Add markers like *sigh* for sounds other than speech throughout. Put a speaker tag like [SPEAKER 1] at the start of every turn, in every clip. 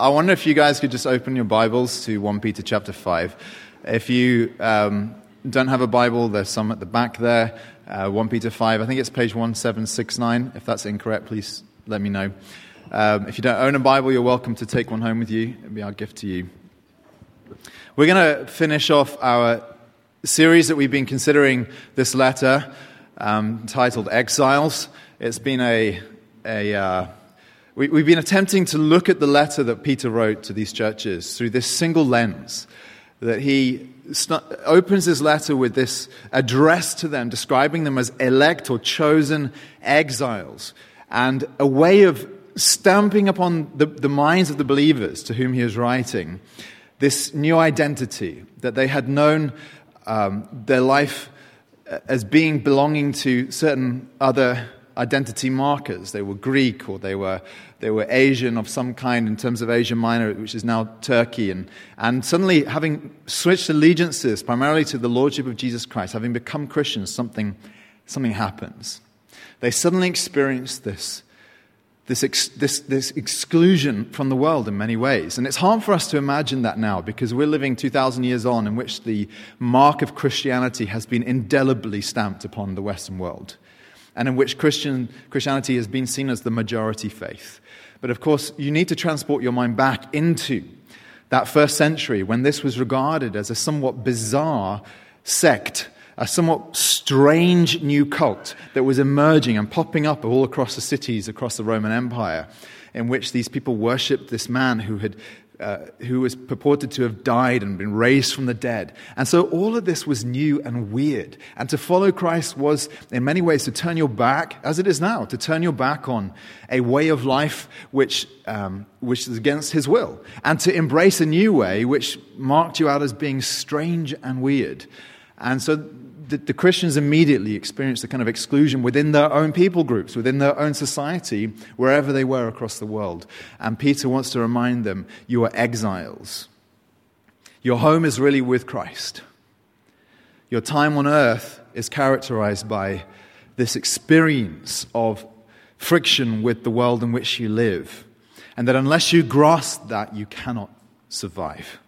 [SPEAKER 1] I wonder if you guys could just open your Bibles to 1 Peter chapter 5. If you um, don't have a Bible, there's some at the back there. Uh, 1 Peter 5, I think it's page 1769. If that's incorrect, please let me know. Um, if you don't own a Bible, you're welcome to take one home with you. It'll be our gift to you. We're going to finish off our series that we've been considering this letter um, titled Exiles. It's been a, a uh, we, have been attempting to look at the letter that Peter wrote to these churches through this single lens that he opens his letter with this address to them, describing them as elect or chosen exiles, and a way of stamping upon the, the minds of the believers to whom he is writing this new identity that they had known um, their life as being belonging to certain other identity markers. They were Greek or they were, they were Asian of some kind in terms of Asia Minor, which is now Turkey. And, and suddenly, having switched allegiances primarily to the Lordship of Jesus Christ, having become Christians, something, something happens. They suddenly experience this this, ex- this, this exclusion from the world in many ways. And it's hard for us to imagine that now because we're living 2,000 years on in which the mark of Christianity has been indelibly stamped upon the Western world and in which Christian, Christianity has been seen as the majority faith. But of course, you need to transport your mind back into that first century when this was regarded as a somewhat bizarre sect a somewhat strange new cult that was emerging and popping up all across the cities across the Roman Empire, in which these people worshipped this man who had. Uh, who was purported to have died and been raised from the dead. And so all of this was new and weird. And to follow Christ was, in many ways, to turn your back, as it is now, to turn your back on a way of life which, um, which is against his will, and to embrace a new way which marked you out as being strange and weird. And so the, the, Christians immediately experienced a kind of exclusion within their own people groups, within their own society, wherever they were across the world. And Peter wants to remind them you are exiles. Your home is really with Christ. Your time on earth is characterized by this experience of friction with the world in which you live. And that unless you grasp that, you cannot survive.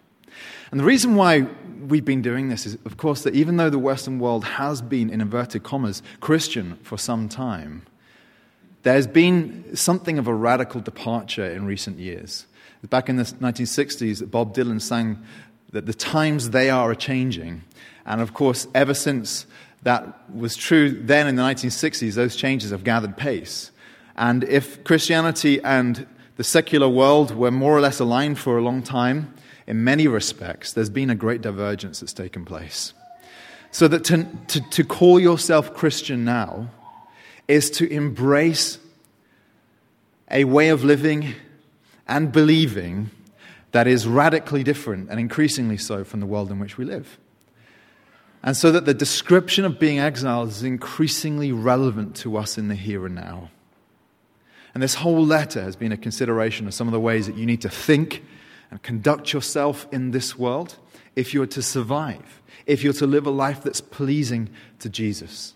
[SPEAKER 1] And the reason why we've been doing this is, of course, that even though the Western world has been, in inverted commas, Christian for some time, there's been something of a radical departure in recent years. Back in the 1960s, Bob Dylan sang that the times they are a changing. And of course, ever since that was true then in the 1960s, those changes have gathered pace. And if Christianity and the secular world were more or less aligned for a long time, in many respects, there's been a great divergence that's taken place. So that to, to, to call yourself Christian now is to embrace a way of living and believing that is radically different and increasingly so from the world in which we live. And so that the description of being exiled is increasingly relevant to us in the here and now. And this whole letter has been a consideration of some of the ways that you need to think and conduct yourself in this world if you're to survive, if you're to live a life that's pleasing to Jesus.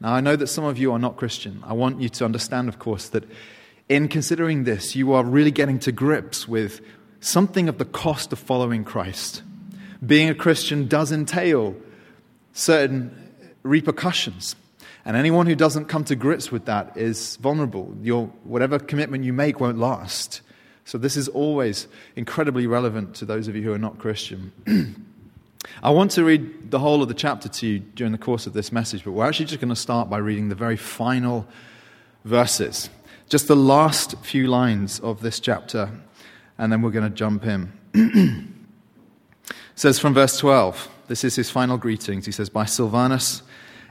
[SPEAKER 1] Now, I know that some of you are not Christian. I want you to understand, of course, that in considering this, you are really getting to grips with something of the cost of following Christ. Being a Christian does entail certain repercussions. And anyone who doesn't come to grips with that is vulnerable. Your, whatever commitment you make won't last. So, this is always incredibly relevant to those of you who are not Christian. *clears throat* I want to read the whole of the chapter to you during the course of this message, but we're actually just going to start by reading the very final verses, just the last few lines of this chapter, and then we're going to jump in. *clears throat* says from verse 12, this is his final greetings. He says, By Silvanus,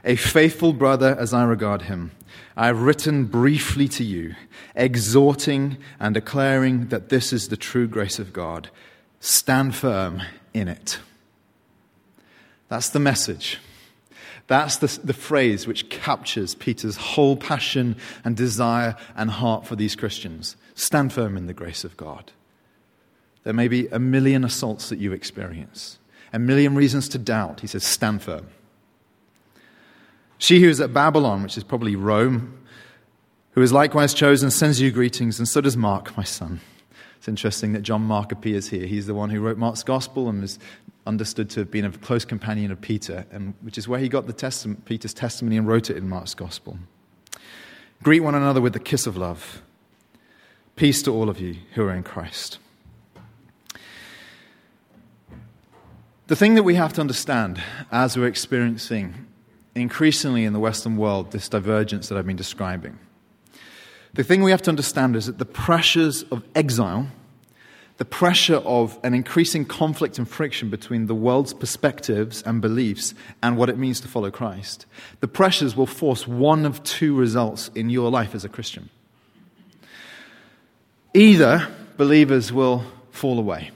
[SPEAKER 1] a faithful brother as I regard him I have written briefly to you, exhorting and declaring that this is the true grace of God. Stand firm in it. That's the message. That's the, the phrase which captures Peter's whole passion and desire and heart for these Christians. Stand firm in the grace of God. There may be a million assaults that you experience, a million reasons to doubt. He says, stand firm. She who is at Babylon, which is probably Rome, who is likewise chosen, sends you greetings, and so does Mark, my son. It's interesting that John Mark appears here. He's the one who wrote Mark's Gospel and is understood to have been a close companion of Peter, and which is where he got the testament, Peter's testimony and wrote it in Mark's Gospel. Greet one another with the kiss of love. Peace to all of you who are in Christ. The thing that we have to understand as we're experiencing increasingly in the Western world this divergence that I've been describing, the thing we have to understand is that the pressures of exile, the pressure of an increasing conflict and friction between the world's perspectives and beliefs and what it means to follow Christ, the pressures will force one of two results in your life as a Christian. Either believers will fall away.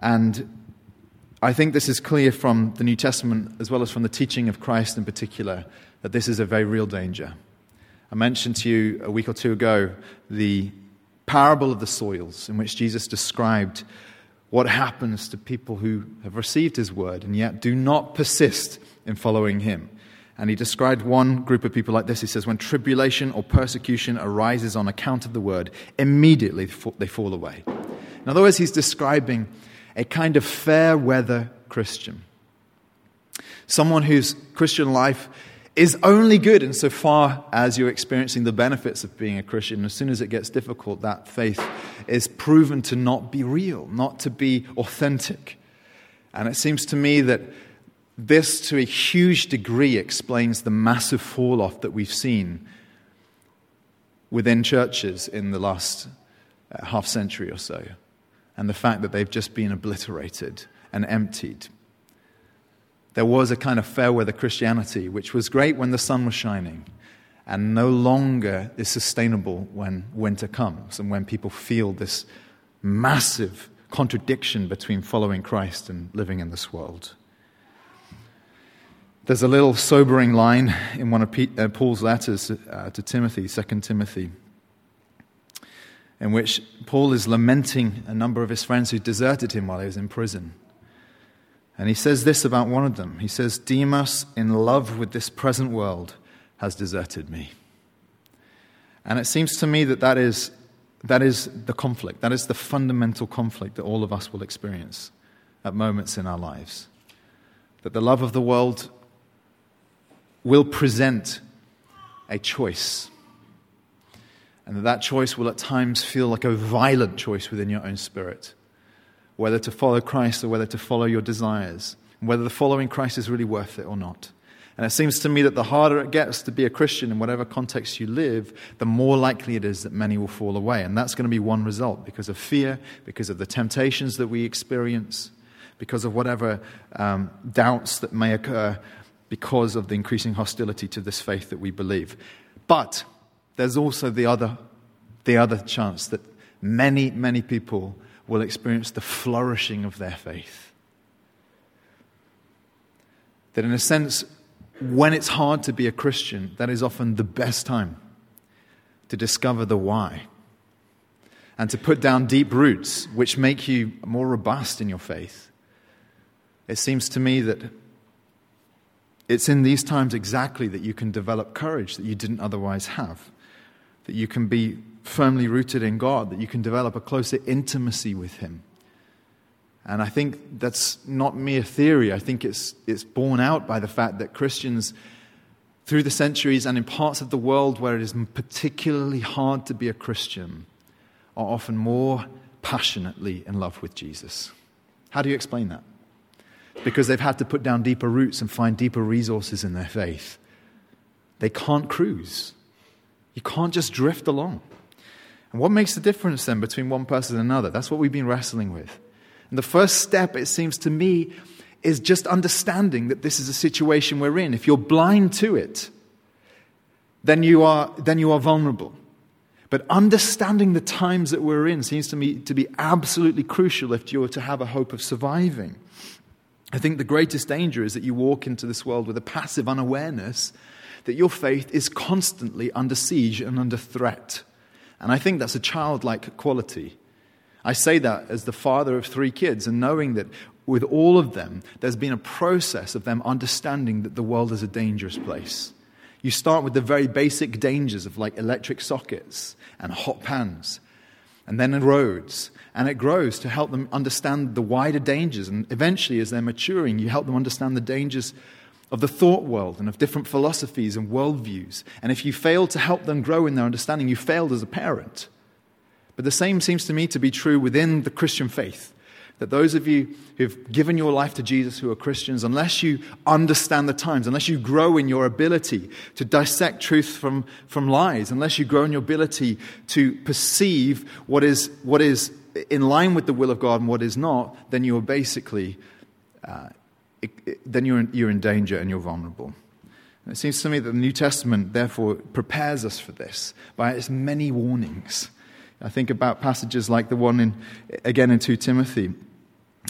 [SPEAKER 1] And I think this is clear from the New Testament as well as from the teaching of Christ in particular that this is a very real danger. I mentioned to you a week or two ago the parable of the soils, in which Jesus described what happens to people who have received his word and yet do not persist in following him. And he described one group of people like this. He says, When tribulation or persecution arises on account of the word, immediately they fall away. In other words, he's describing a kind of fair weather Christian. Someone whose Christian life is only good insofar as you're experiencing the benefits of being a Christian. As soon as it gets difficult, that faith is proven to not be real, not to be authentic. And it seems to me that this, to a huge degree, explains the massive fall off that we've seen within churches in the last uh, half century or so, and the fact that they've just been obliterated and emptied there was a kind of fair weather Christianity, which was great when the sun was shining and no longer is sustainable when winter comes and when people feel this massive contradiction between following Christ and living in this world. There's a little sobering line in one of uh, Paul's letters uh, to Timothy, 2 Timothy, in which Paul is lamenting a number of his friends who deserted him while he was in prison. And he says this about one of them. He says, Demas, in love with this present world, has deserted me. And it seems to me that that is, that is the conflict. That is the fundamental conflict that all of us will experience at moments in our lives. That the love of the world will present a choice. And that that choice will at times feel like a violent choice within your own spirit whether to follow Christ or whether to follow your desires, whether the following Christ is really worth it or not. And it seems to me that the harder it gets to be a Christian in whatever context you live, the more likely it is that many will fall away. And that's going to be one result because of fear, because of the temptations that we experience, because of whatever um, doubts that may occur because of the increasing hostility to this faith that we believe. But there's also the other, the other chance that many, many people will experience the flourishing of their faith. That, in a sense, when it's hard to be a Christian, that is often the best time to discover the why and to put down deep roots which make you more robust in your faith. It seems to me that it's in these times exactly that you can develop courage that you didn't otherwise have, that you can be firmly rooted in God, that you can develop a closer intimacy with Him. And I think that's not mere theory. I think it's, it's borne out by the fact that Christians, through the centuries and in parts of the world where it is particularly hard to be a Christian, are often more passionately in love with Jesus. How do you explain that? Because they've had to put down deeper roots and find deeper resources in their faith. They can't cruise. You can't just drift along. And what makes the difference then between one person and another? That's what we've been wrestling with. And the first step, it seems to me, is just understanding that this is a situation we're in. If you're blind to it, then you are, then you are vulnerable. But understanding the times that we're in seems to me to be absolutely crucial if you're to have a hope of surviving. I think the greatest danger is that you walk into this world with a passive unawareness that your faith is constantly under siege and under threat. And I think that's a childlike quality. I say that as the father of three kids and knowing that with all of them, there's been a process of them understanding that the world is a dangerous place. You start with the very basic dangers of like electric sockets and hot pans. and then roads. And it grows to help them understand the wider dangers. And eventually, as they're maturing, you help them understand the dangers of the thought world and of different philosophies and worldviews. And if you fail to help them grow in their understanding, you failed as a parent. But the same seems to me to be true within the Christian faith. That those of you who've given your life to Jesus who are Christians, unless you understand the times, unless you grow in your ability to dissect truth from, from lies, unless you grow in your ability to perceive what is, what is in line with the will of God and what is not, then you are basically, uh, then you're in, you're in danger and you're vulnerable. And it seems to me that the New Testament, therefore, prepares us for this by its many warnings. I think about passages like the one in, again in 2 Timothy,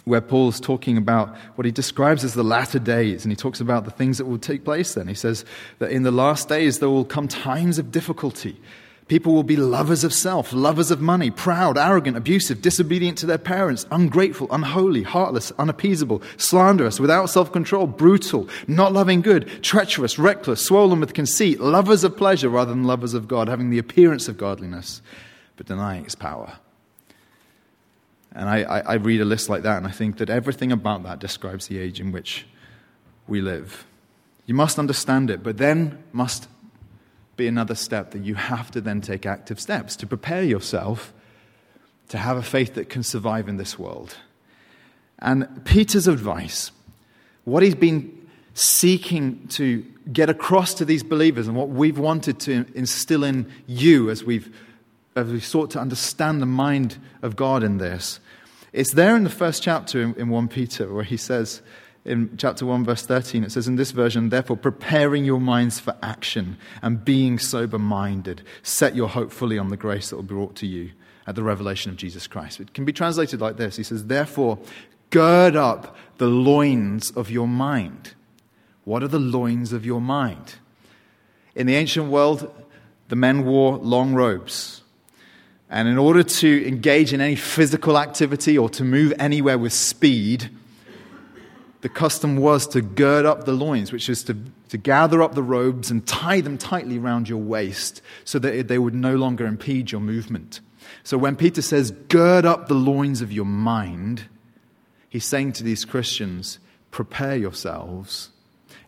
[SPEAKER 1] where Paul's talking about what he describes as the latter days, and he talks about the things that will take place then. He says that in the last days there will come times of difficulty. People will be lovers of self, lovers of money, proud, arrogant, abusive, disobedient to their parents, ungrateful, unholy, heartless, unappeasable, slanderous, without self control, brutal, not loving good, treacherous, reckless, swollen with conceit, lovers of pleasure rather than lovers of God, having the appearance of godliness but denying its power. And I, I, I, read a list like that, and I think that everything about that describes the age in which we live. You must understand it, but then must be another step that you have to then take active steps to prepare yourself to have a faith that can survive in this world. And Peter's advice, what he's been seeking to get across to these believers, and what we've wanted to instill in you as we've as we sought to understand the mind of God in this. It's there in the first chapter in, in 1 Peter where he says, in chapter 1, verse 13, it says, In this version, therefore, preparing your minds for action and being sober minded, set your hope fully on the grace that will be brought to you at the revelation of Jesus Christ. It can be translated like this He says, Therefore, gird up the loins of your mind. What are the loins of your mind? In the ancient world, the men wore long robes. And in order to engage in any physical activity or to move anywhere with speed, the custom was to gird up the loins, which is to, to gather up the robes and tie them tightly around your waist so that they would no longer impede your movement. So when Peter says, gird up the loins of your mind, he's saying to these Christians, prepare yourselves.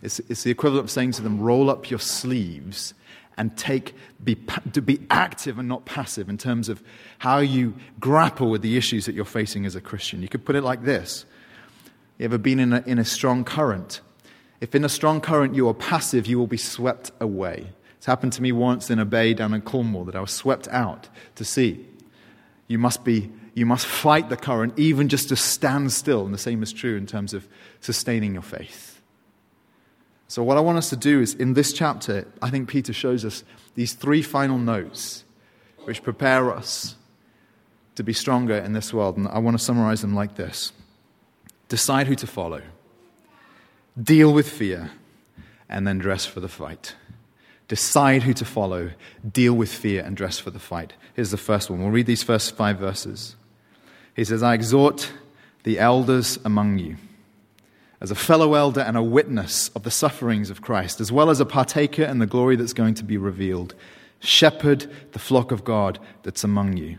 [SPEAKER 1] It's, it's the equivalent of saying to them, roll up your sleeves and take, be, to be active and not passive in terms of how you grapple with the issues that you're facing as a Christian. You could put it like this You ever been in a, in a strong current? If in a strong current you are passive, you will be swept away. It's happened to me once in a bay down in Cornwall that I was swept out to sea. You must be you must fight the current even just to stand still and the same is true in terms of sustaining your faith so, what I want us to do is in this chapter, I think Peter shows us these three final notes which prepare us to be stronger in this world. And I want to summarize them like this Decide who to follow, deal with fear, and then dress for the fight. Decide who to follow, deal with fear, and dress for the fight. Here's the first one. We'll read these first five verses. He says, I exhort the elders among you as a fellow elder and a witness of the sufferings of Christ, as well as a partaker in the glory that's going to be revealed. Shepherd the flock of God that's among you,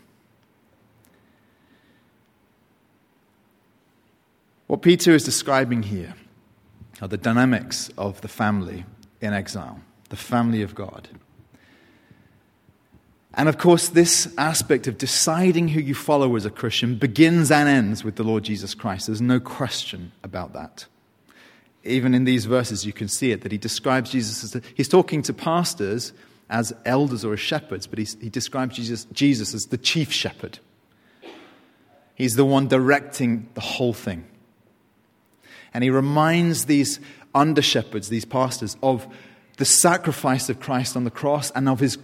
[SPEAKER 1] What Peter is describing here are the dynamics of the family in exile, the family of God. And of course, this aspect of deciding who you follow as a Christian begins and ends with the Lord Jesus Christ. There's no question about that. Even in these verses, you can see it that he describes Jesus as the, he's talking to pastors as elders or as shepherds, but he describes Jesus, Jesus as the chief shepherd. He's the one directing the whole thing. And he reminds these under shepherds, these pastors, of the sacrifice of Christ on the cross and of his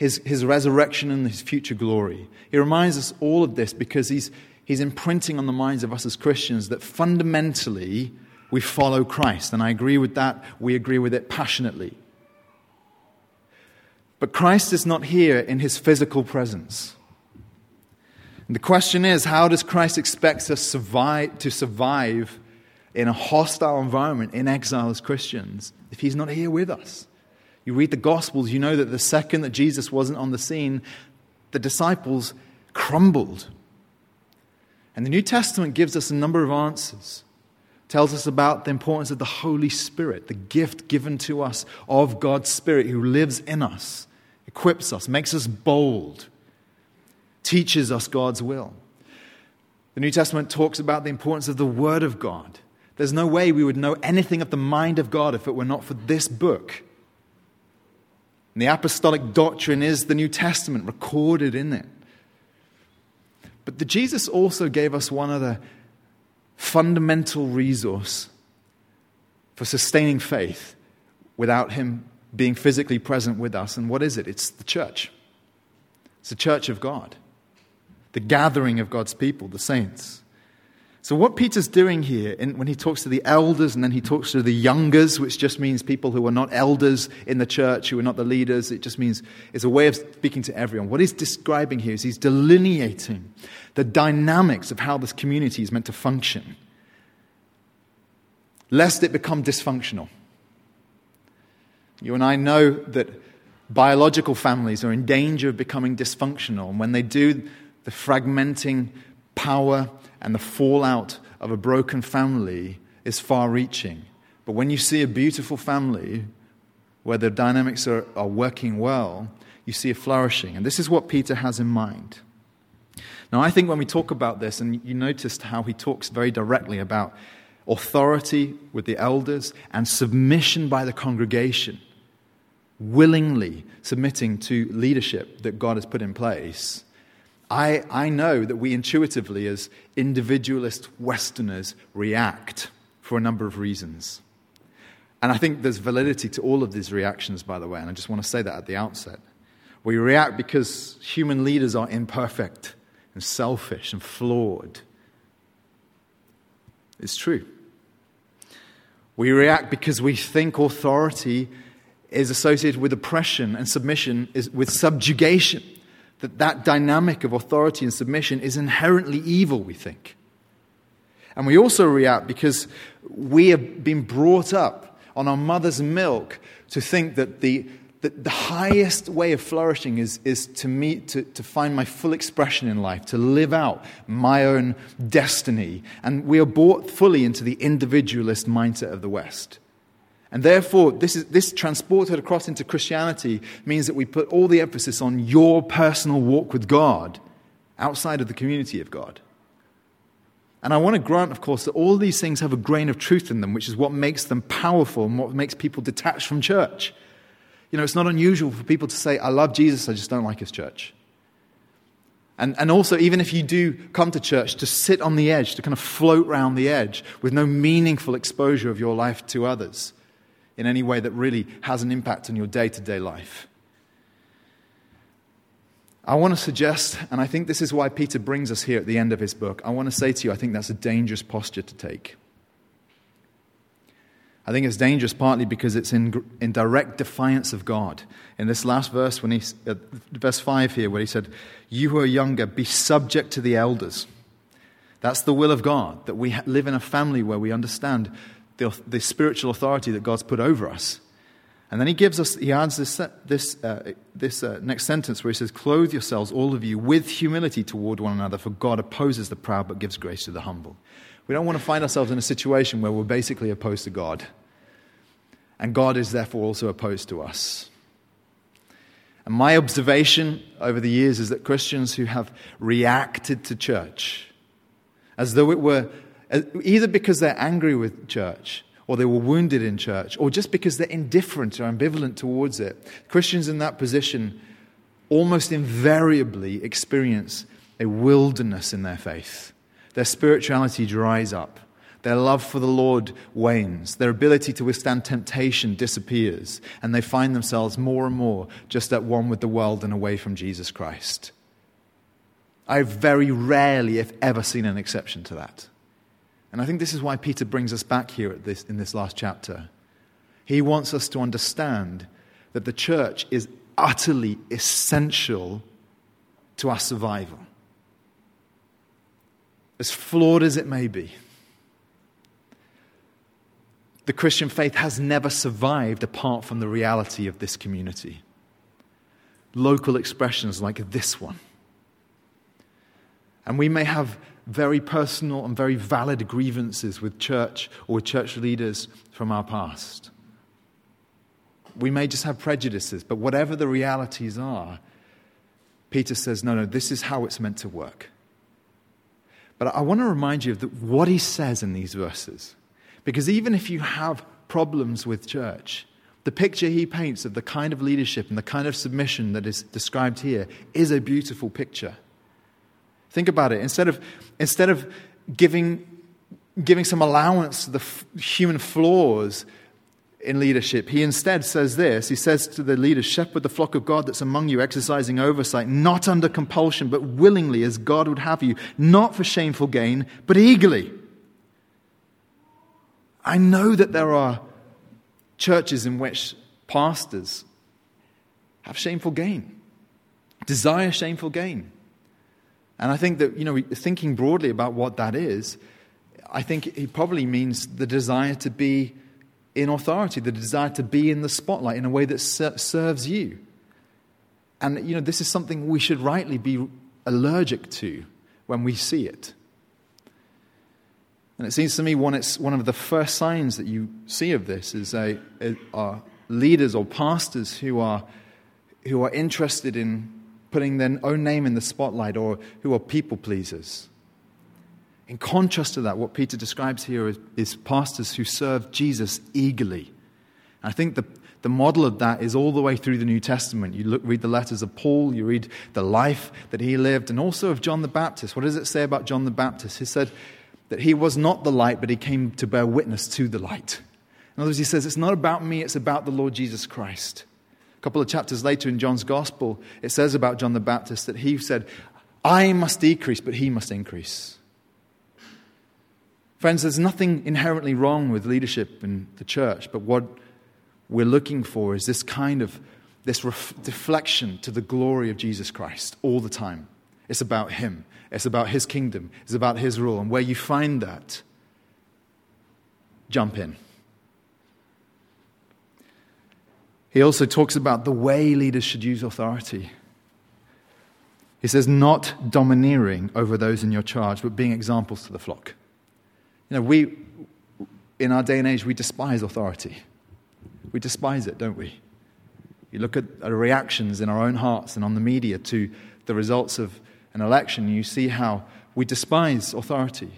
[SPEAKER 1] his, his resurrection and his future glory. He reminds us all of this because he's, he's imprinting on the minds of us as Christians that fundamentally we follow Christ. And I agree with that. We agree with it passionately. But Christ is not here in his physical presence. And the question is how does Christ expect us survive, to survive in a hostile environment, in exile as Christians, if he's not here with us? You read the Gospels, you know that the second that Jesus wasn't on the scene, the disciples crumbled. And the New Testament gives us a number of answers. Tells us about the importance of the Holy Spirit, the gift given to us of God's Spirit who lives in us, equips us, makes us bold, teaches us God's will. The New Testament talks about the importance of the Word of God. There's no way we would know anything of the mind of God if it were not for this book. And the apostolic doctrine is the New Testament recorded in it. But the Jesus also gave us one other fundamental resource for sustaining faith without Him being physically present with us. And what is it? It's the church. It's the church of God, the gathering of God's people, the saints. So, what Peter's doing here, in, when he talks to the elders and then he talks to the youngers, which just means people who are not elders in the church, who are not the leaders, it just means it's a way of speaking to everyone. What he's describing here is he's delineating the dynamics of how this community is meant to function, lest it become dysfunctional. You and I know that biological families are in danger of becoming dysfunctional, and when they do, the fragmenting power and the fallout of a broken family is far reaching. But when you see a beautiful family where the dynamics are, are working well, you see a flourishing. And this is what Peter has in mind. Now, I think when we talk about this, and you noticed how he talks very directly about authority with the elders and submission by the congregation, willingly submitting to leadership that God has put in place I, I know that we intuitively, as individualist Westerners, react for a number of reasons. And I think there's validity to all of these reactions, by the way, and I just want to say that at the outset. We react because human leaders are imperfect and selfish and flawed. It's true. We react because we think authority is associated with oppression and submission is with subjugation that that dynamic of authority and submission is inherently evil, we think. And we also react because we have been brought up on our mother's milk to think that the, that the highest way of flourishing is, is to, meet, to, to find my full expression in life, to live out my own destiny. And we are brought fully into the individualist mindset of the West. And therefore, this, is, this transported across into Christianity means that we put all the emphasis on your personal walk with God outside of the community of God. And I want to grant, of course, that all these things have a grain of truth in them, which is what makes them powerful and what makes people detached from church. You know, it's not unusual for people to say, I love Jesus, I just don't like his church. And, and also, even if you do come to church, to sit on the edge, to kind of float around the edge with no meaningful exposure of your life to others in any way that really has an impact on your day to day life. I want to suggest, and I think this is why Peter brings us here at the end of his book, I want to say to you, I think that's a dangerous posture to take. I think it's dangerous partly because it's in, in direct defiance of God. In this last verse, when he, uh, verse 5 here, where he said, You who are younger, be subject to the elders. That's the will of God, that we live in a family where we understand the, the spiritual authority that God's put over us. And then he gives us, he adds this, this, uh, this uh, next sentence where he says, Clothe yourselves, all of you, with humility toward one another, for God opposes the proud but gives grace to the humble. We don't want to find ourselves in a situation where we're basically opposed to God. And God is therefore also opposed to us. And my observation over the years is that Christians who have reacted to church as though it were Uh, either because they're angry with church or they were wounded in church or just because they're indifferent or ambivalent towards it. Christians in that position almost invariably experience a wilderness in their faith. Their spirituality dries up. Their love for the Lord wanes. Their ability to withstand temptation disappears. And they find themselves more and more just at one with the world and away from Jesus Christ. I've very rarely, if ever, seen an exception to that. And I think this is why Peter brings us back here this, in this last chapter. He wants us to understand that the church is utterly essential to our survival. As flawed as it may be, the Christian faith has never survived apart from the reality of this community. Local expressions like this one. And we may have very personal and very valid grievances with church or with church leaders from our past. We may just have prejudices, but whatever the realities are, Peter says, no, no, this is how it's meant to work. But I want to remind you of what he says in these verses. Because even if you have problems with church, the picture he paints of the kind of leadership and the kind of submission that is described here is a beautiful picture. Think about it. Instead of, instead of giving, giving some allowance to the f- human flaws in leadership, he instead says this. He says to the leaders, Shepherd the flock of God that's among you, exercising oversight, not under compulsion, but willingly as God would have you, not for shameful gain, but eagerly I know that there are churches in which pastors have shameful gain, desire shameful gain. And I think that, you know, thinking broadly about what that is, I think it probably means the desire to be in authority, the desire to be in the spotlight in a way that serves you. And, you know, this is something we should rightly be allergic to when we see it. And it seems to me one, it's one of the first signs that you see of this is a, a, are leaders or pastors who are, who are interested in putting their own name in the spotlight or who are people pleasers. In contrast to that, what Peter describes here is, is pastors who serve Jesus eagerly. And I think the, the model of that is all the way through the New Testament. You look, read the letters of Paul, you read the life that he lived, and also of John the Baptist. What does it say about John the Baptist? He said, that he was not the light, but he came to bear witness to the light. In other words, he says, It's not about me, it's about the Lord Jesus Christ. A couple of chapters later in John's Gospel, it says about John the Baptist that he said, I must decrease, but he must increase. Friends, there's nothing inherently wrong with leadership in the church, but what we're looking for is this kind of this ref- deflection to the glory of Jesus Christ all the time. It's about him. It's about His kingdom, it's about His rule. And where you find that, jump in. He also talks about the way leaders should use authority. He says, not domineering over those in your charge, but being examples to the flock. You know, we, in our day and age, we despise authority. We despise it, don't we? You look at the reactions in our own hearts and on the media to the results of an election, you see how we despise authority.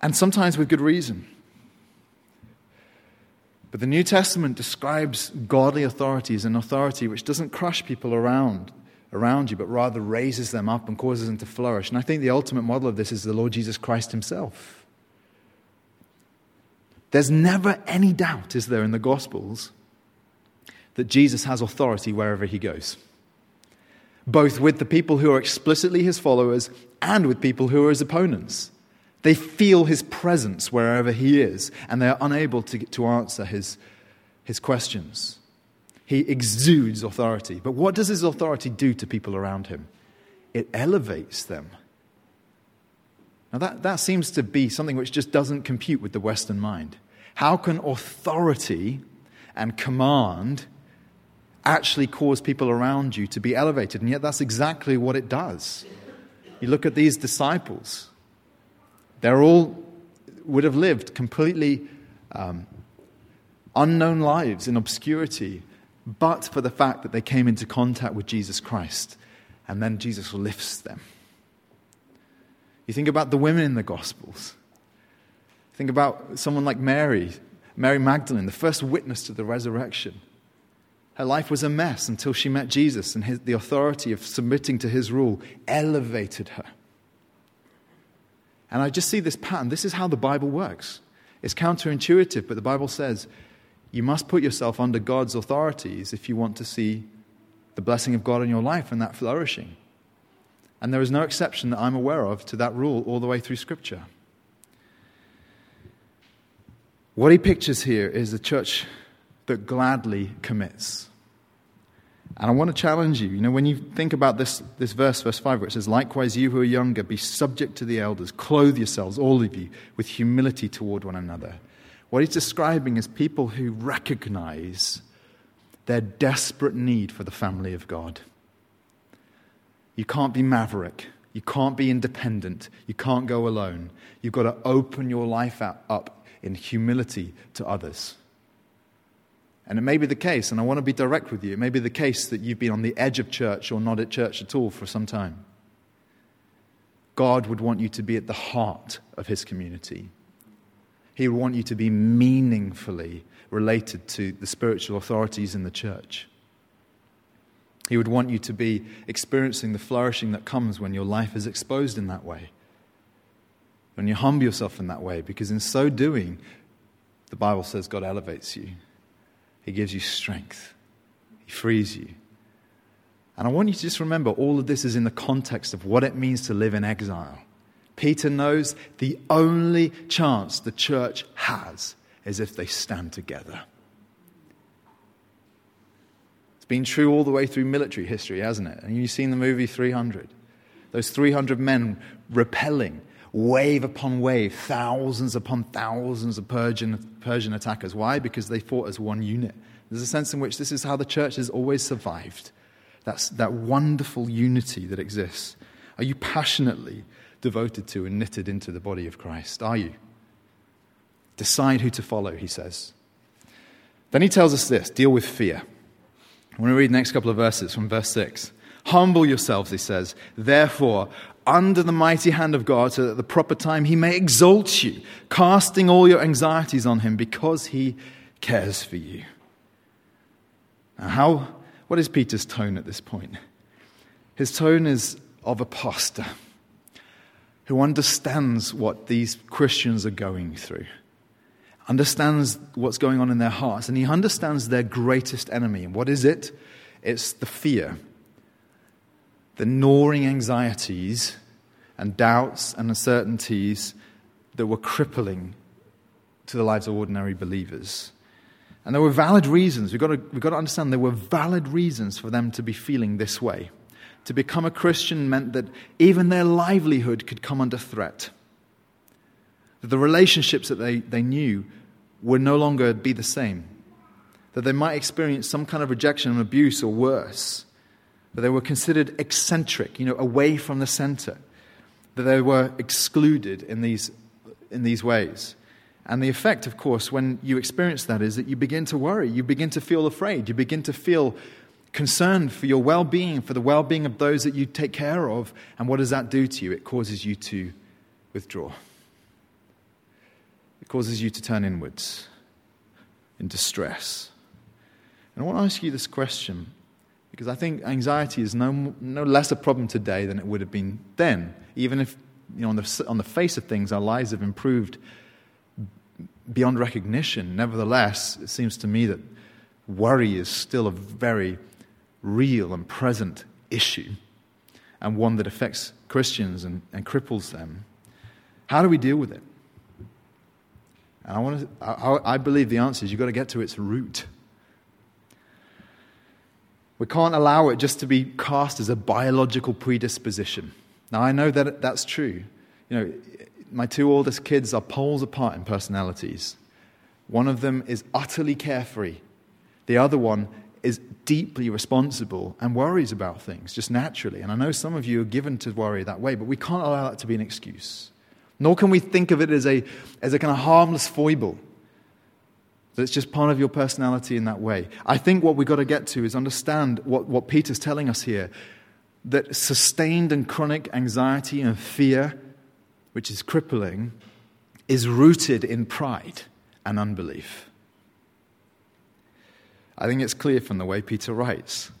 [SPEAKER 1] And sometimes with good reason. But the New Testament describes godly authority as an authority which doesn't crush people around, around you, but rather raises them up and causes them to flourish. And I think the ultimate model of this is the Lord Jesus Christ himself. There's never any doubt, is there, in the Gospels, that Jesus has authority wherever he goes both with the people who are explicitly his followers and with people who are his opponents. They feel his presence wherever he is, and they are unable to, to answer his, his questions. He exudes authority. But what does his authority do to people around him? It elevates them. Now, that, that seems to be something which just doesn't compute with the Western mind. How can authority and command actually cause people around you to be elevated. And yet, that's exactly what it does. You look at these disciples, they're all would have lived completely um, unknown lives in obscurity, but for the fact that they came into contact with Jesus Christ. And then Jesus lifts them. You think about the women in the Gospels. Think about someone like Mary, Mary Magdalene, the first witness to the resurrection. Her life was a mess until she met Jesus, and his, the authority of submitting to his rule elevated her. And I just see this pattern. This is how the Bible works. It's counterintuitive, but the Bible says you must put yourself under God's authorities if you want to see the blessing of God in your life and that flourishing. And there is no exception that I'm aware of to that rule all the way through Scripture. What he pictures here is a church that gladly commits. And I want to challenge you. You know, when you think about this, this verse, verse 5, where it says, Likewise, you who are younger, be subject to the elders, clothe yourselves, all of you, with humility toward one another. What he's describing is people who recognize their desperate need for the family of God. You can't be maverick. You can't be independent. You can't go alone. You've got to open your life up in humility to others. And it may be the case, and I want to be direct with you, it may be the case that you've been on the edge of church or not at church at all for some time. God would want you to be at the heart of his community. He would want you to be meaningfully related to the spiritual authorities in the church. He would want you to be experiencing the flourishing that comes when your life is exposed in that way. When you humble yourself in that way, because in so doing, the Bible says God elevates you. He gives you strength, He frees you. And I want you to just remember all of this is in the context of what it means to live in exile. Peter knows the only chance the church has is if they stand together. It's been true all the way through military history, hasn't it? And you've seen the movie 300. Those 300 men repelling wave upon wave, thousands upon thousands of Persian, Persian attackers. Why? Because they fought as one unit. There's a sense in which this is how the church has always survived. That's that wonderful unity that exists. Are you passionately devoted to and knitted into the body of Christ? Are you? Decide who to follow, he says. Then he tells us this deal with fear. I want to read the next couple of verses from verse 6. Humble yourselves, he says, therefore, under the mighty hand of God, so that at the proper time he may exalt you, casting all your anxieties on him because he cares for you. Now, how, what is Peter's tone at this point? His tone is of a pastor who understands what these Christians are going through, understands what's going on in their hearts, and he understands their greatest enemy. And what is it? It's the fear the gnawing anxieties and doubts and uncertainties that were crippling to the lives of ordinary believers. And there were valid reasons. We've got, to, we've got to understand there were valid reasons for them to be feeling this way. To become a Christian meant that even their livelihood could come under threat. That the relationships that they, they knew would no longer be the same. That they might experience some kind of rejection and abuse or worse that they were considered eccentric, you know, away from the center, that they were excluded in these, in these ways. And the effect, of course, when you experience that is that you begin to worry, you begin to feel afraid, you begin to feel concerned for your well being, for the well being of those that you take care of. And what does that do to you? It causes you to withdraw, it causes you to turn inwards in distress. And I want to ask you this question because I think anxiety is no, no less a problem today than it would have been then. Even if, you know, on the, on the face of things, our lives have improved beyond recognition. Nevertheless, it seems to me that worry is still a very real and present issue, and one that affects Christians and, and cripples them. How do we deal with it? And I, want to, I, I believe the answer is you've got to get to its root. We can't allow it just to be cast as a biological predisposition. Now, I know that that's true. You know, my two oldest kids are poles apart in personalities. One of them is utterly carefree, the other one is deeply responsible and worries about things just naturally. And I know some of you are given to worry that way, but we can't allow that to be an excuse. Nor can we think of it as a, as a kind of harmless foible. That it's just part of your personality in that way. I think what we've got to get to is understand what, what Peter's telling us here that sustained and chronic anxiety and fear, which is crippling, is rooted in pride and unbelief. I think it's clear from the way Peter writes.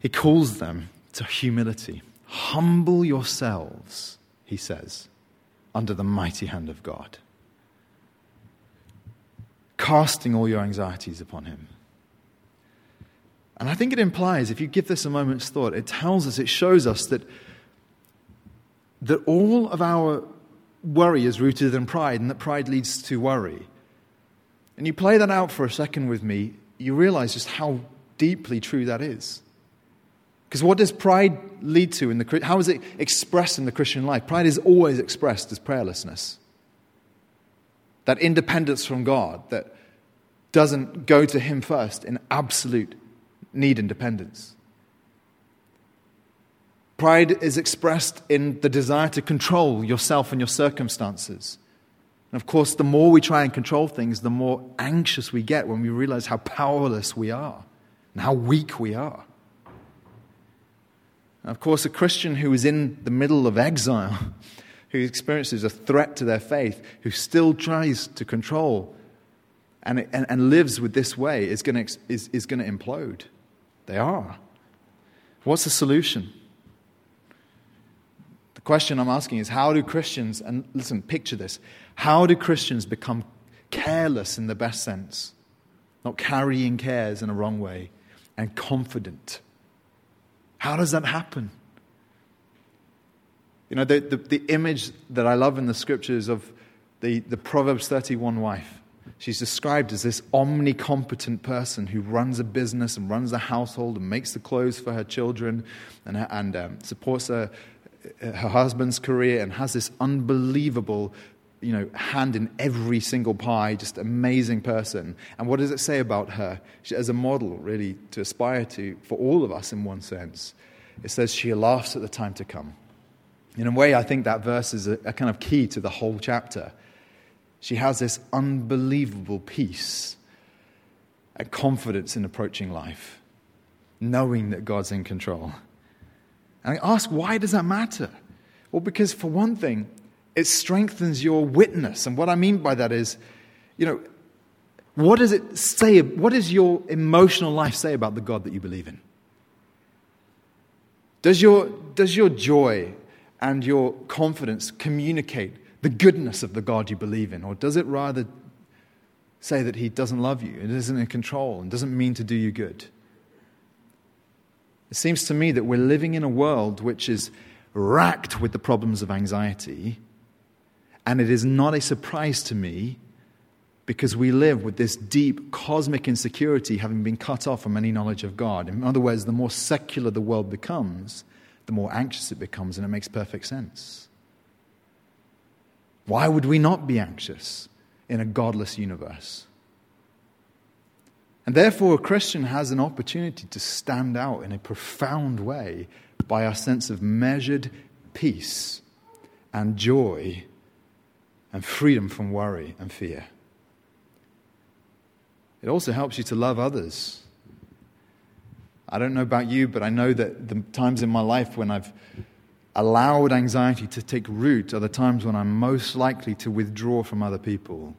[SPEAKER 1] He calls them to humility. Humble yourselves, he says, under the mighty hand of God casting all your anxieties upon him. And I think it implies, if you give this a moment's thought, it tells us, it shows us that, that all of our worry is rooted in pride and that pride leads to worry. And you play that out for a second with me, you realize just how deeply true that is. Because what does pride lead to in the how is it expressed in the Christian life? Pride is always expressed as prayerlessness. That independence from God that doesn't go to Him first in absolute need independence. Pride is expressed in the desire to control yourself and your circumstances. And of course, the more we try and control things, the more anxious we get when we realize how powerless we are and how weak we are. Of course, a Christian who is in the middle of exile, *laughs* who experiences a threat to their faith, who still tries to control and, and, and lives with this way, is going to, is, is going to implode. They are. What's the solution? The question I'm asking is how do Christians, and listen, picture this, how do Christians become careless in the best sense, not carrying cares in a wrong way, and confident? How does that happen? You know, the, the, the image that I love in the scriptures of the, the Proverbs 31 wife She's described as this omnicompetent person who runs a business and runs a household and makes the clothes for her children and, and um, supports her, her husband's career and has this unbelievable you know, hand in every single pie, just amazing person. And what does it say about her? She, as a model, really, to aspire to for all of us in one sense. It says she laughs at the time to come. In a way, I think that verse is a, a kind of key to the whole chapter she has this unbelievable peace and confidence in approaching life, knowing that God's in control. And I ask, why does that matter? Well, because for one thing, it strengthens your witness. And what I mean by that is, you know, what does it say? What does your emotional life say about the God that you believe in? Does your, does your joy and your confidence communicate the goodness of the God you believe in? Or does it rather say that He doesn't love you and isn't in control and doesn't mean to do you good? It seems to me that we're living in a world which is racked with the problems of anxiety, and it is not a surprise to me because we live with this deep cosmic insecurity having been cut off from any knowledge of God. In other words, the more secular the world becomes, the more anxious it becomes, and it makes perfect sense. Why would we not be anxious in a godless universe? And therefore, a Christian has an opportunity to stand out in a profound way by our sense of measured peace and joy and freedom from worry and fear. It also helps you to love others. I don't know about you, but I know that the times in my life when I've allowed anxiety to take root are the times when I'm most likely to withdraw from other people,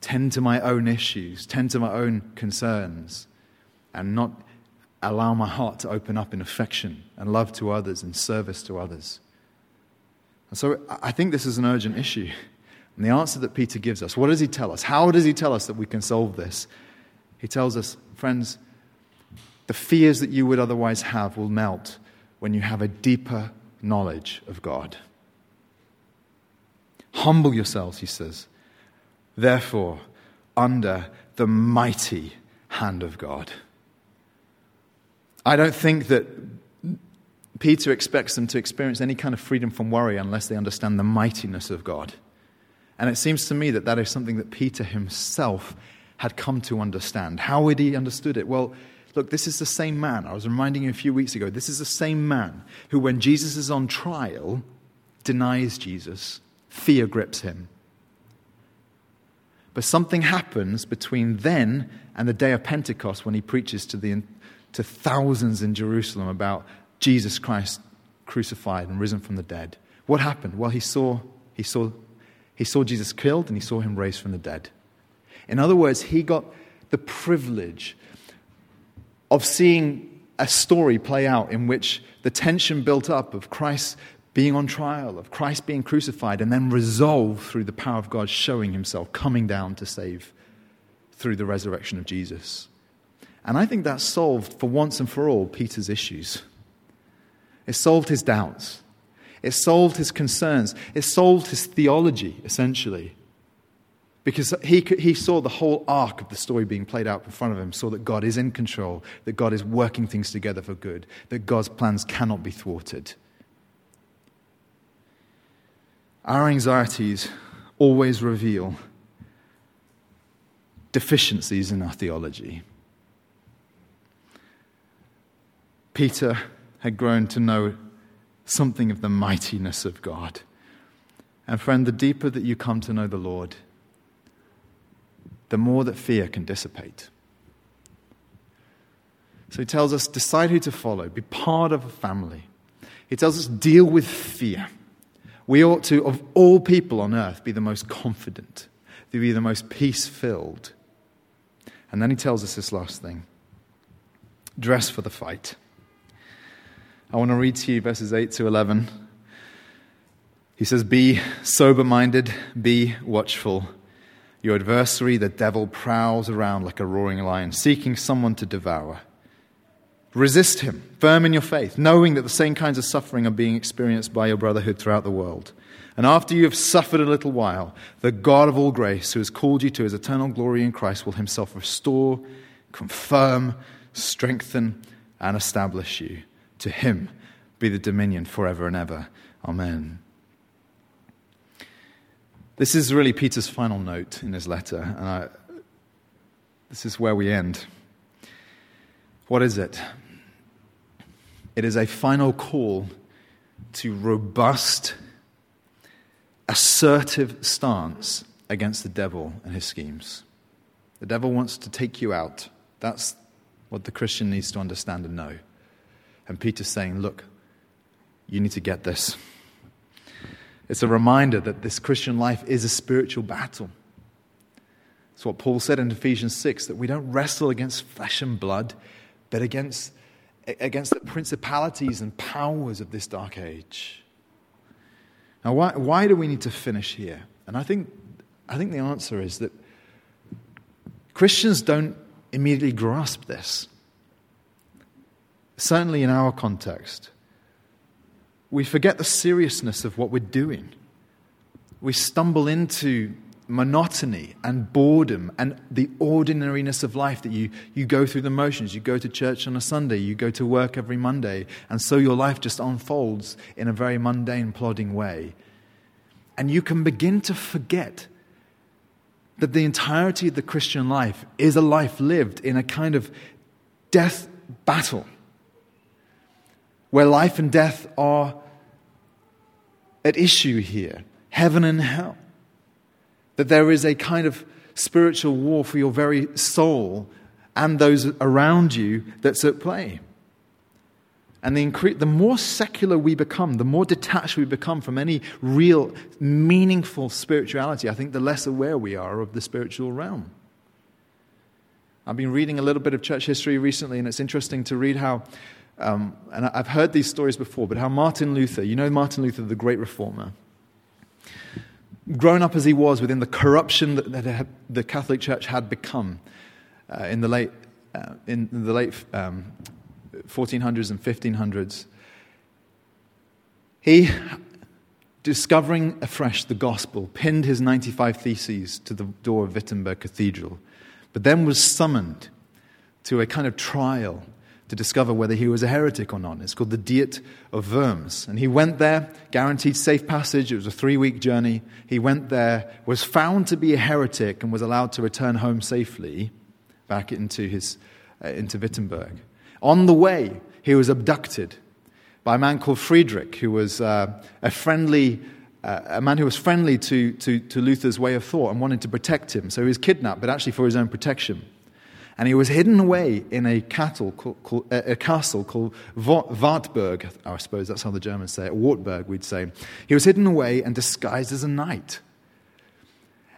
[SPEAKER 1] tend to my own issues, tend to my own concerns, and not allow my heart to open up in affection and love to others and service to others. And so I think this is an urgent issue. And the answer that Peter gives us, what does he tell us? How does he tell us that we can solve this? He tells us, friends, the fears that you would otherwise have will melt when you have a deeper knowledge of God. Humble yourselves, he says, therefore, under the mighty hand of God. I don't think that Peter expects them to experience any kind of freedom from worry unless they understand the mightiness of God. And it seems to me that that is something that Peter himself had come to understand. How had he understood it? Well, Look, this is the same man. I was reminding you a few weeks ago. This is the same man who, when Jesus is on trial, denies Jesus. Fear grips him. But something happens between then and the day of Pentecost when he preaches to, the, to thousands in Jerusalem about Jesus Christ crucified and risen from the dead. What happened? Well, he saw, he saw, he saw Jesus killed and he saw him raised from the dead. In other words, he got the privilege of seeing a story play out in which the tension built up of Christ being on trial, of Christ being crucified, and then resolved through the power of God showing himself, coming down to save through the resurrection of Jesus. And I think that solved, for once and for all, Peter's issues. It solved his doubts. It solved his concerns. It solved his theology, essentially. Because he, he saw the whole arc of the story being played out in front of him, saw that God is in control, that God is working things together for good, that God's plans cannot be thwarted. Our anxieties always reveal deficiencies in our theology. Peter had grown to know something of the mightiness of God. And friend, the deeper that you come to know the Lord, the more that fear can dissipate. So he tells us decide who to follow, be part of a family. He tells us deal with fear. We ought to, of all people on earth, be the most confident, to be the most peace filled. And then he tells us this last thing dress for the fight. I want to read to you verses 8 to 11. He says, Be sober minded, be watchful. Your adversary, the devil, prowls around like a roaring lion, seeking someone to devour. Resist him, firm in your faith, knowing that the same kinds of suffering are being experienced by your brotherhood throughout the world. And after you have suffered a little while, the God of all grace, who has called you to his eternal glory in Christ, will himself restore, confirm, strengthen, and establish you. To him be the dominion forever and ever. Amen. This is really Peter's final note in his letter, and I, this is where we end. What is it? It is a final call to robust, assertive stance against the devil and his schemes. The devil wants to take you out. That's what the Christian needs to understand and know. And Peter's saying, Look, you need to get this. It's a reminder that this Christian life is a spiritual battle. It's what Paul said in Ephesians 6 that we don't wrestle against flesh and blood, but against, against the principalities and powers of this dark age. Now, why, why do we need to finish here? And I think, I think the answer is that Christians don't immediately grasp this. Certainly in our context we forget the seriousness of what we're doing. We stumble into monotony and boredom and the ordinariness of life that you, you go through the motions. You go to church on a Sunday, you go to work every Monday, and so your life just unfolds in a very mundane, plodding way. And you can begin to forget that the entirety of the Christian life is a life lived in a kind of death battle where life and death are at issue here heaven and hell. That there is a kind of spiritual war for your very soul and those around you that's at play. And the, incre- the more secular we become, the more detached we become from any real, meaningful spirituality, I think the less aware we are of the spiritual realm. I've been reading a little bit of church history recently, and it's interesting to read how um, and I've heard these stories before, but how Martin Luther, you know Martin Luther, the great reformer, grown up as he was within the corruption that, that the Catholic Church had become uh, in the late, uh, in the late um, 1400s and 1500s, he, discovering afresh the gospel, pinned his 95 theses to the door of Wittenberg Cathedral, but then was summoned to a kind of trial to discover whether he was a heretic or not. It's called the Diet of Worms. And he went there, guaranteed safe passage. It was a three week journey. He went there, was found to be a heretic, and was allowed to return home safely back into, his, uh, into Wittenberg. On the way, he was abducted by a man called Friedrich, who was uh, a friendly. Uh, a man who was friendly to, to, to Luther's way of thought and wanted to protect him. So he was kidnapped, but actually for his own protection. And he was hidden away in a, called, called, a castle called Wartburg. I suppose that's how the Germans say it. Wartburg, we'd say. He was hidden away and disguised as a knight.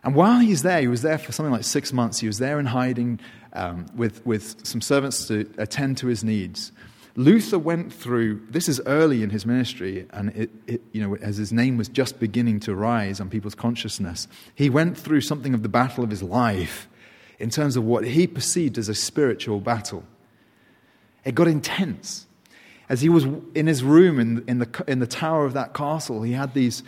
[SPEAKER 1] And while he's there, he was there for something like six months. He was there in hiding um, with, with some servants to attend to his needs. Luther went through, this is early in his ministry, and it, it, you know, as his name was just beginning to rise on people's consciousness, he went through something of the battle of his life in terms of what he perceived as a spiritual battle. It got intense. As he was in his room in, in, the, in the tower of that castle, he had these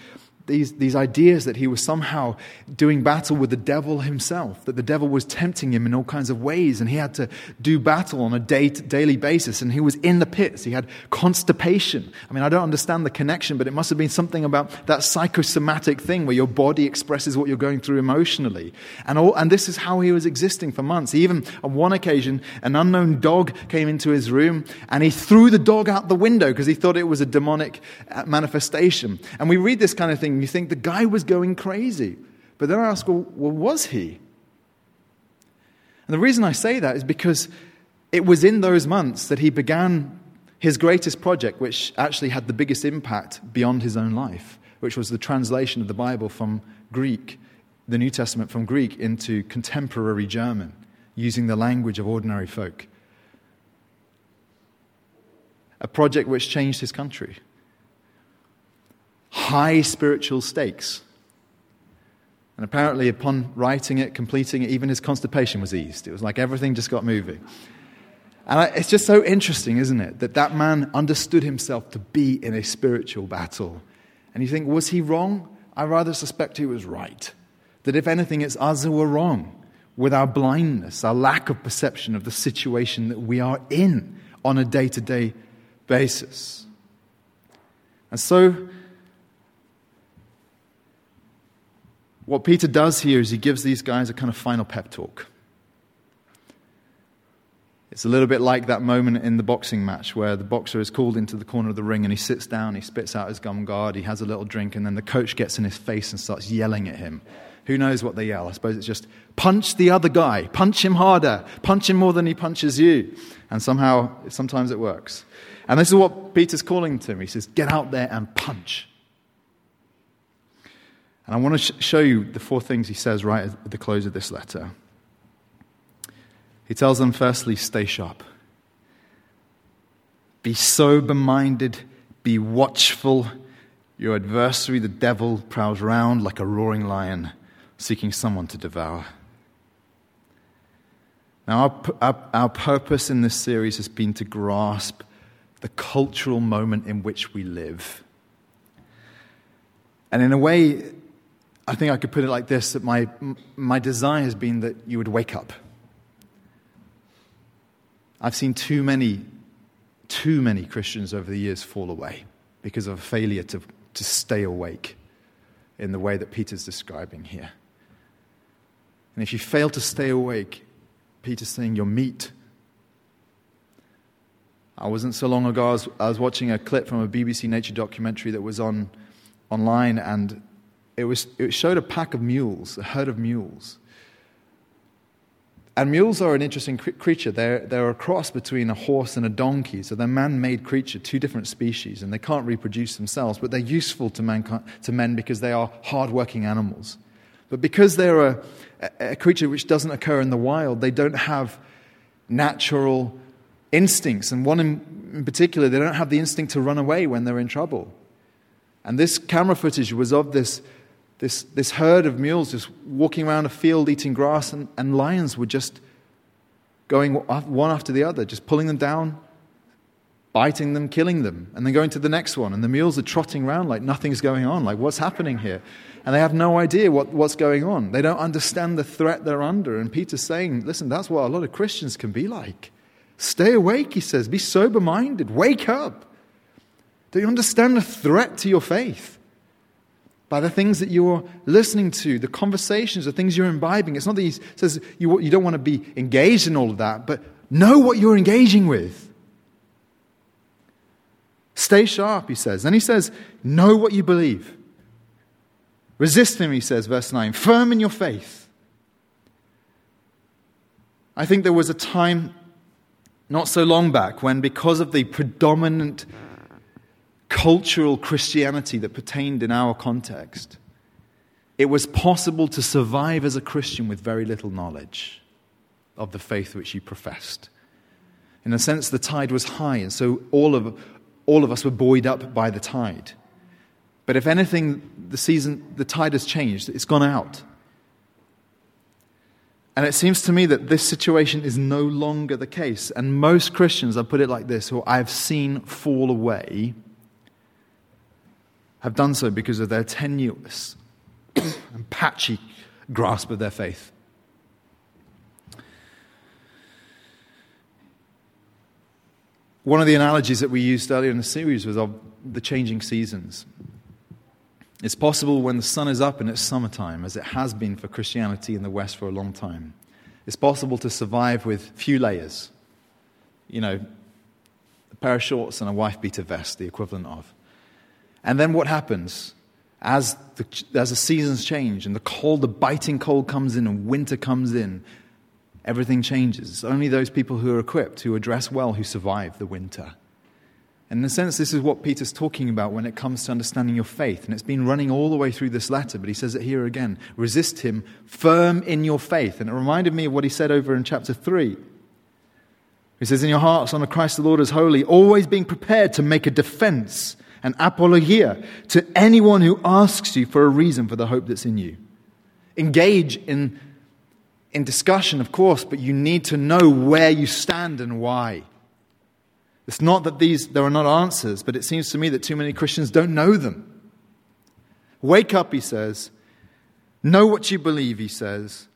[SPEAKER 1] these, these ideas that he was somehow doing battle with the devil himself, that the devil was tempting him in all kinds of ways, and he had to do battle on a day daily basis, and he was in the pits. He had constipation. I mean, I don't understand the connection, but it must have been something about that psychosomatic thing where your body expresses what you're going through emotionally. And, all, and this is how he was existing for months. Even on one occasion, an unknown dog came into his room, and he threw the dog out the window because he thought it was a demonic uh, manifestation. And we read this kind of thing you think the guy was going crazy. But then I ask, well, well, was he? And the reason I say that is because it was in those months that he began his greatest project, which actually had the biggest impact beyond his own life, which was the translation of the Bible from Greek, the New Testament from Greek into contemporary German, using the language of ordinary folk. A project which changed his country high spiritual stakes. And apparently, upon writing it, completing it, even his constipation was eased. It was like everything just got moving. And it's just so interesting, isn't it, that that man understood himself to be in a spiritual battle. And you think, was he wrong? I rather suspect he was right. That if anything, it's us who are wrong with our blindness, our lack of perception of the situation that we are in on a day to day basis. And so, What Peter does here is he gives these guys a kind of final pep talk. It's a little bit like that moment in the boxing match where the boxer is called into the corner of the ring and he sits down, he spits out his gum guard, he has a little drink, and then the coach gets in his face and starts yelling at him. Who knows what they yell? I suppose it's just punch the other guy, punch him harder, punch him more than he punches you. And somehow, sometimes it works. And this is what Peter's calling to him. He says, Get out there and punch. And I want to sh- show you the four things he says right at the close of this letter. He tells them, firstly, stay sharp. Be sober minded, be watchful. Your adversary, the devil, prowls around like a roaring lion, seeking someone to devour. Now, our, our, our, purpose in this series has been to grasp the cultural moment in which we live. And in a way, I think I could put it like this that my, my desire has been that you would wake up. I've seen too many, too many Christians over the years fall away because of a failure to, to stay awake in the way that Peter's describing here. And if you fail to stay awake, Peter's saying you're meat. I wasn't so long ago, I was, I was watching a clip from a BBC Nature documentary that was on online, and it, was, it showed a pack of mules, a herd of mules. And mules are an interesting creature. They're, they're a cross between a horse and a donkey. So they're man made creature, two different species, and they can't reproduce themselves, but they're useful to, mankind, to men because they are hard working animals. But because they're a, a creature which doesn't occur in the wild, they don't have natural instincts. And one in, in particular, they don't have the instinct to run away when they're in trouble. And this camera footage was of this this, this herd of mules just walking around a field eating grass, and, and lions were just going one after the other, just pulling them down, biting them, killing them, and then going to the next one. And the mules are trotting around like nothing's going on, like what's happening here? And they have no idea what, what's going on. They don't understand the threat they're under. And Peter's saying, listen, that's what a lot of Christians can be like. Stay awake, he says. Be sober minded. Wake up. Do you understand the threat to your faith? By the things that you're listening to, the conversations, the things you're imbibing. It's not that he says you, you don't want to be engaged in all of that, but know what you're engaging with. Stay sharp, he says. Then he says, know what you believe. Resist him, he says, verse 9. Firm in your faith. I think there was a time not so long back when, because of the predominant cultural Christianity that pertained in our context, it was possible to survive as a Christian with very little knowledge of the faith which you professed. In a sense, the tide was high, and so all of, all of us were buoyed up by the tide. But if anything, the season, the tide has changed, it's gone out. And it seems to me that this situation is no longer the case. And most Christians, I put it like this, who I've seen fall away, have done so because of their tenuous *coughs* and patchy grasp of their faith. One of the analogies that we used earlier in the series was of the changing seasons. It's possible when the sun is up and it's summertime, as it has been for Christianity in the West for a long time. It's possible to survive with few layers. You know, a pair of shorts and a wife beater vest, the equivalent of. And then what happens? As the, as the seasons change and the cold, the biting cold comes in and winter comes in, everything changes. It's only those people who are equipped, who are dressed well, who survive the winter. And in a sense, this is what Peter's talking about when it comes to understanding your faith. And it's been running all the way through this letter, but he says it here again. Resist him, firm in your faith. And it reminded me of what he said over in chapter 3. He says, In your hearts, honor Christ the Lord as holy, always being prepared to make a defense, an apologia, to anyone who asks you for a reason for the hope that's in you. Engage in, in discussion, of course, but you need to know where you stand and why. It's not that these, there are not answers, but it seems to me that too many Christians don't know them. Wake up, he says. Know what you believe, he says.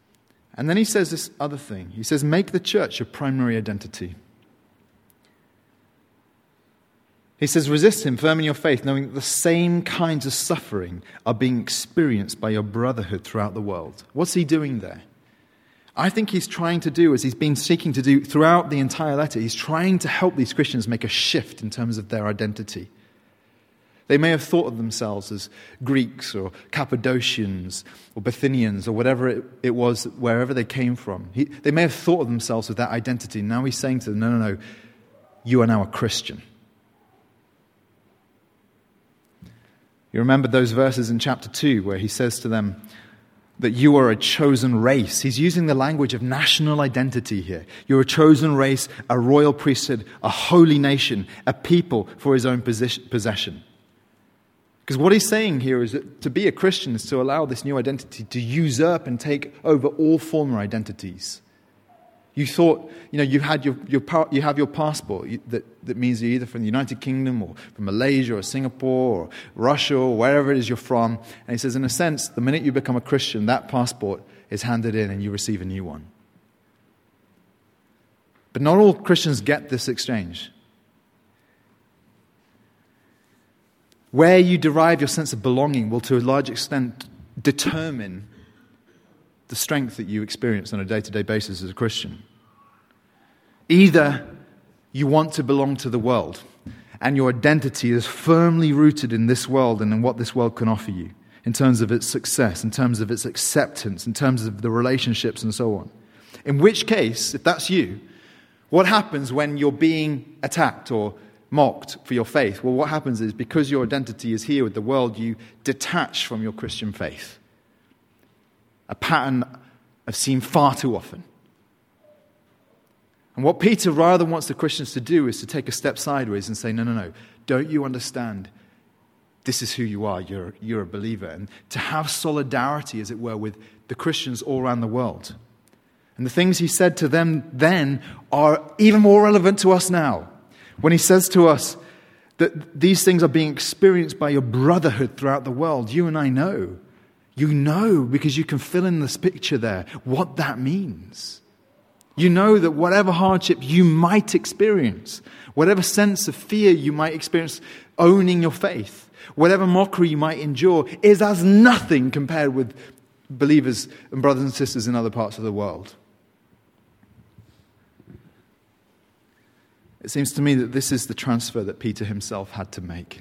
[SPEAKER 1] And then he says this other thing. He says, make the church your primary identity. He says, resist him, firm in your faith, knowing that the same kinds of suffering are being experienced by your brotherhood throughout the world. What's he doing there? I think he's trying to do, as he's been seeking to do throughout the entire letter, he's trying to help these Christians make a shift in terms of their identity. They may have thought of themselves as Greeks or Cappadocians or Bithynians or whatever it, it was, wherever they came from. He, they may have thought of themselves with that identity. Now he's saying to them, no, no, no, you are now a Christian. You remember those verses in chapter 2 where he says to them, that you are a chosen race. He's using the language of national identity here. You're a chosen race, a royal priesthood, a holy nation, a people for his own possession. Because what he's saying here is that to be a Christian is to allow this new identity to usurp and take over all former identities. You thought, you know, you, had your, your, you have your passport that, that means you're either from the United Kingdom or from Malaysia or Singapore or Russia or wherever it is you're from. And he says, in a sense, the minute you become a Christian, that passport is handed in and you receive a new one. But not all Christians get this exchange. Where you derive your sense of belonging will, to a large extent, determine the strength that you experience on a day to day basis as a Christian. Either you want to belong to the world, and your identity is firmly rooted in this world and in what this world can offer you in terms of its success, in terms of its acceptance, in terms of the relationships, and so on. In which case, if that's you, what happens when you're being attacked or mocked for your faith? Well, what happens is because your identity is here with the world, you detach from your Christian faith a pattern I've seen far too often. And what Peter rather wants the Christians to do is to take a step sideways and say, no, no, no, don't you understand? This is who you are. You're, you're a believer. And to have solidarity, as it were, with the Christians all around the world. And the things he said to them then are even more relevant to us now. When he says to us that these things are being experienced by your brotherhood throughout the world, you and I know you know, because you can fill in this picture there, what that means. You know that whatever hardship you might experience, whatever sense of fear you might experience owning your faith, whatever mockery you might endure, is as nothing compared with believers and brothers and sisters in other parts of the world. It seems to me that this is the transfer that Peter himself had to make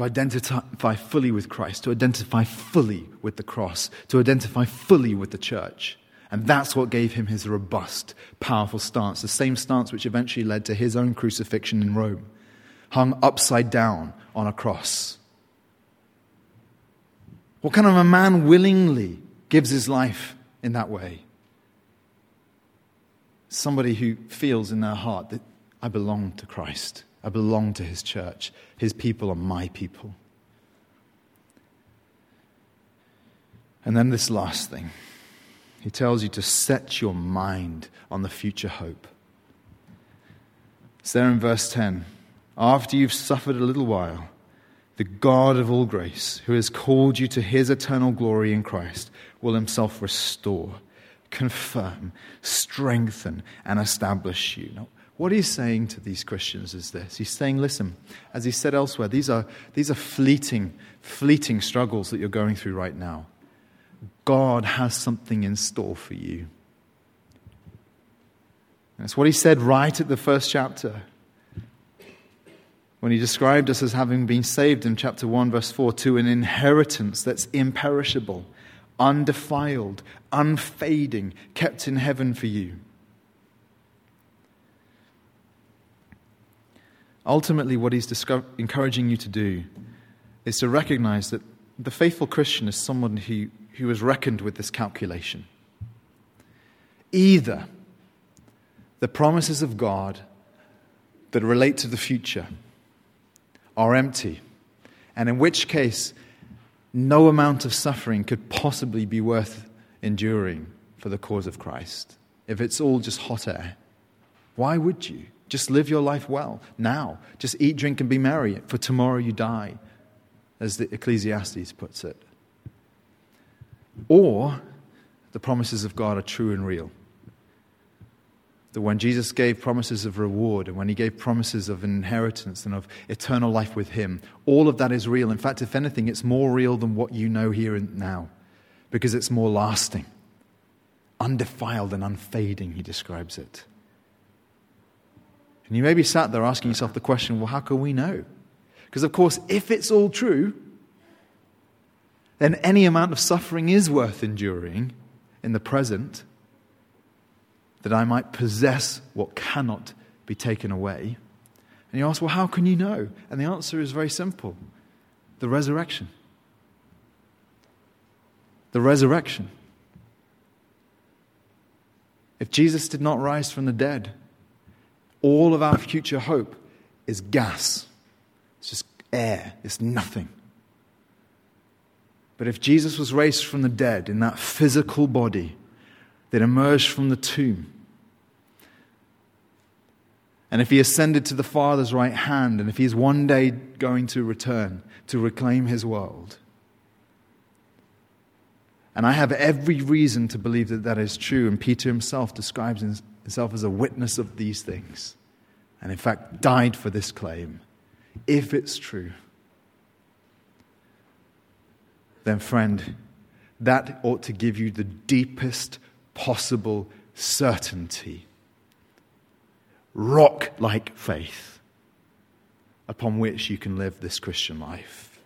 [SPEAKER 1] to identify fully with Christ, to identify fully with the cross, to identify fully with the church. And that's what gave him his robust, powerful stance, the same stance which eventually led to his own crucifixion in Rome, hung upside down on a cross. What kind of a man willingly gives his life in that way? Somebody who feels in their heart that I belong to Christ. I belong to his church. His people are my people. And then this last thing. He tells you to set your mind on the future hope. It's there in verse 10. After you've suffered a little while, the God of all grace, who has called you to his eternal glory in Christ, will himself restore, confirm, strengthen, and establish you. Now, what he's saying to these Christians is this. He's saying, listen, as he said elsewhere, these are, these are fleeting, fleeting struggles that you're going through right now. God has something in store for you. That's what he said right at the first chapter. When he described us as having been saved in chapter 1, verse 4, to an inheritance that's imperishable, undefiled, unfading, kept in heaven for you. Ultimately, what he's disco- encouraging you to do is to recognize that the faithful Christian is someone who, who has reckoned with this calculation. Either the promises of God that relate to the future are empty, and in which case, no amount of suffering could possibly be worth enduring for the cause of Christ. If it's all just hot air, why would you? Just live your life well now. Just eat, drink, and be merry, for tomorrow you die, as the Ecclesiastes puts it. Or the promises of God are true and real that when Jesus gave promises of reward and when he gave promises of inheritance and of eternal life with him, all of that is real. In fact, if anything, it's more real than what you know here and now because it's more lasting, undefiled and unfading, he describes it. And you may be sat there asking yourself the question well, how can we know? Because, of course, if it's all true, then any amount of suffering is worth enduring in the present that I might possess what cannot be taken away. And you ask, well, how can you know? And the answer is very simple the resurrection. The resurrection. If Jesus did not rise from the dead, all of our future hope is gas. It's just air, it's nothing. But if Jesus was raised from the dead in that physical body, that emerged from the tomb. And if he ascended to the Father's right hand, and if he is one day going to return to reclaim his world, and I have every reason to believe that that is true, and Peter himself describes himself as a witness of these things, and in fact died for this claim. If it's true, then, friend, that ought to give you the deepest possible certainty, rock like faith upon which you can live this Christian life.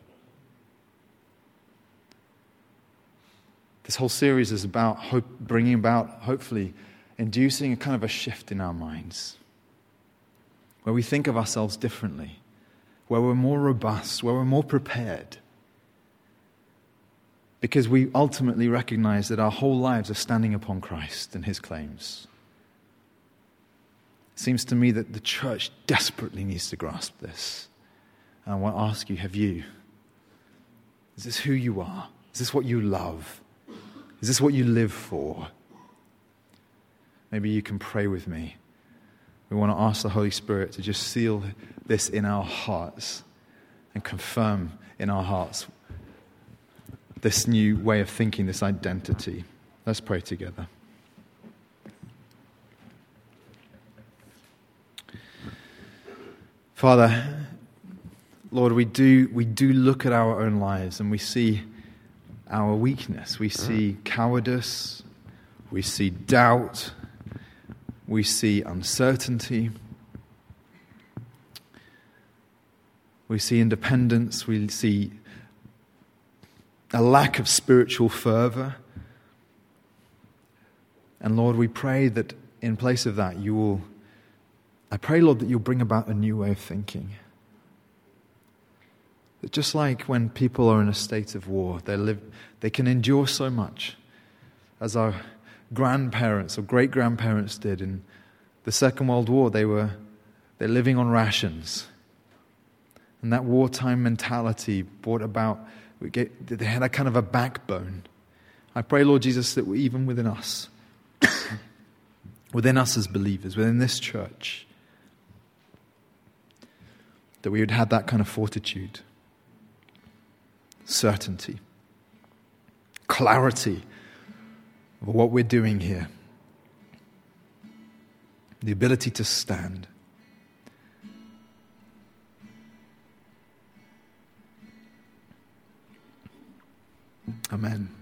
[SPEAKER 1] This whole series is about hope, bringing about, hopefully, inducing a kind of a shift in our minds where we think of ourselves differently, where we're more robust, where we're more prepared because we ultimately recognize that our whole lives are standing upon Christ and his claims. It seems to me that the church desperately needs to grasp this. And I want to ask you have you? Is this who you are? Is this what you love? Is this what you live for? Maybe you can pray with me. We want to ask the Holy Spirit to just seal this in our hearts and confirm in our hearts this new way of thinking, this identity. Let's pray together. Father, Lord, we do, we do look at our own lives and we see our weakness. We see cowardice. We see doubt. We see uncertainty. We see independence. We see a lack of spiritual fervor. And Lord, we pray that in place of that, you will, I pray, Lord, that you'll bring about a new way of thinking. That just like when people are in a state of war, they, live, they can endure so much, as our grandparents or great grandparents did in the Second World War. They were they're living on rations. And that wartime mentality brought about get, they had a kind of a backbone. I pray, Lord Jesus, that even within us, *coughs* within us as believers, within this church, that we would have that kind of fortitude, certainty, clarity of what we're doing here, the ability to stand. Amen.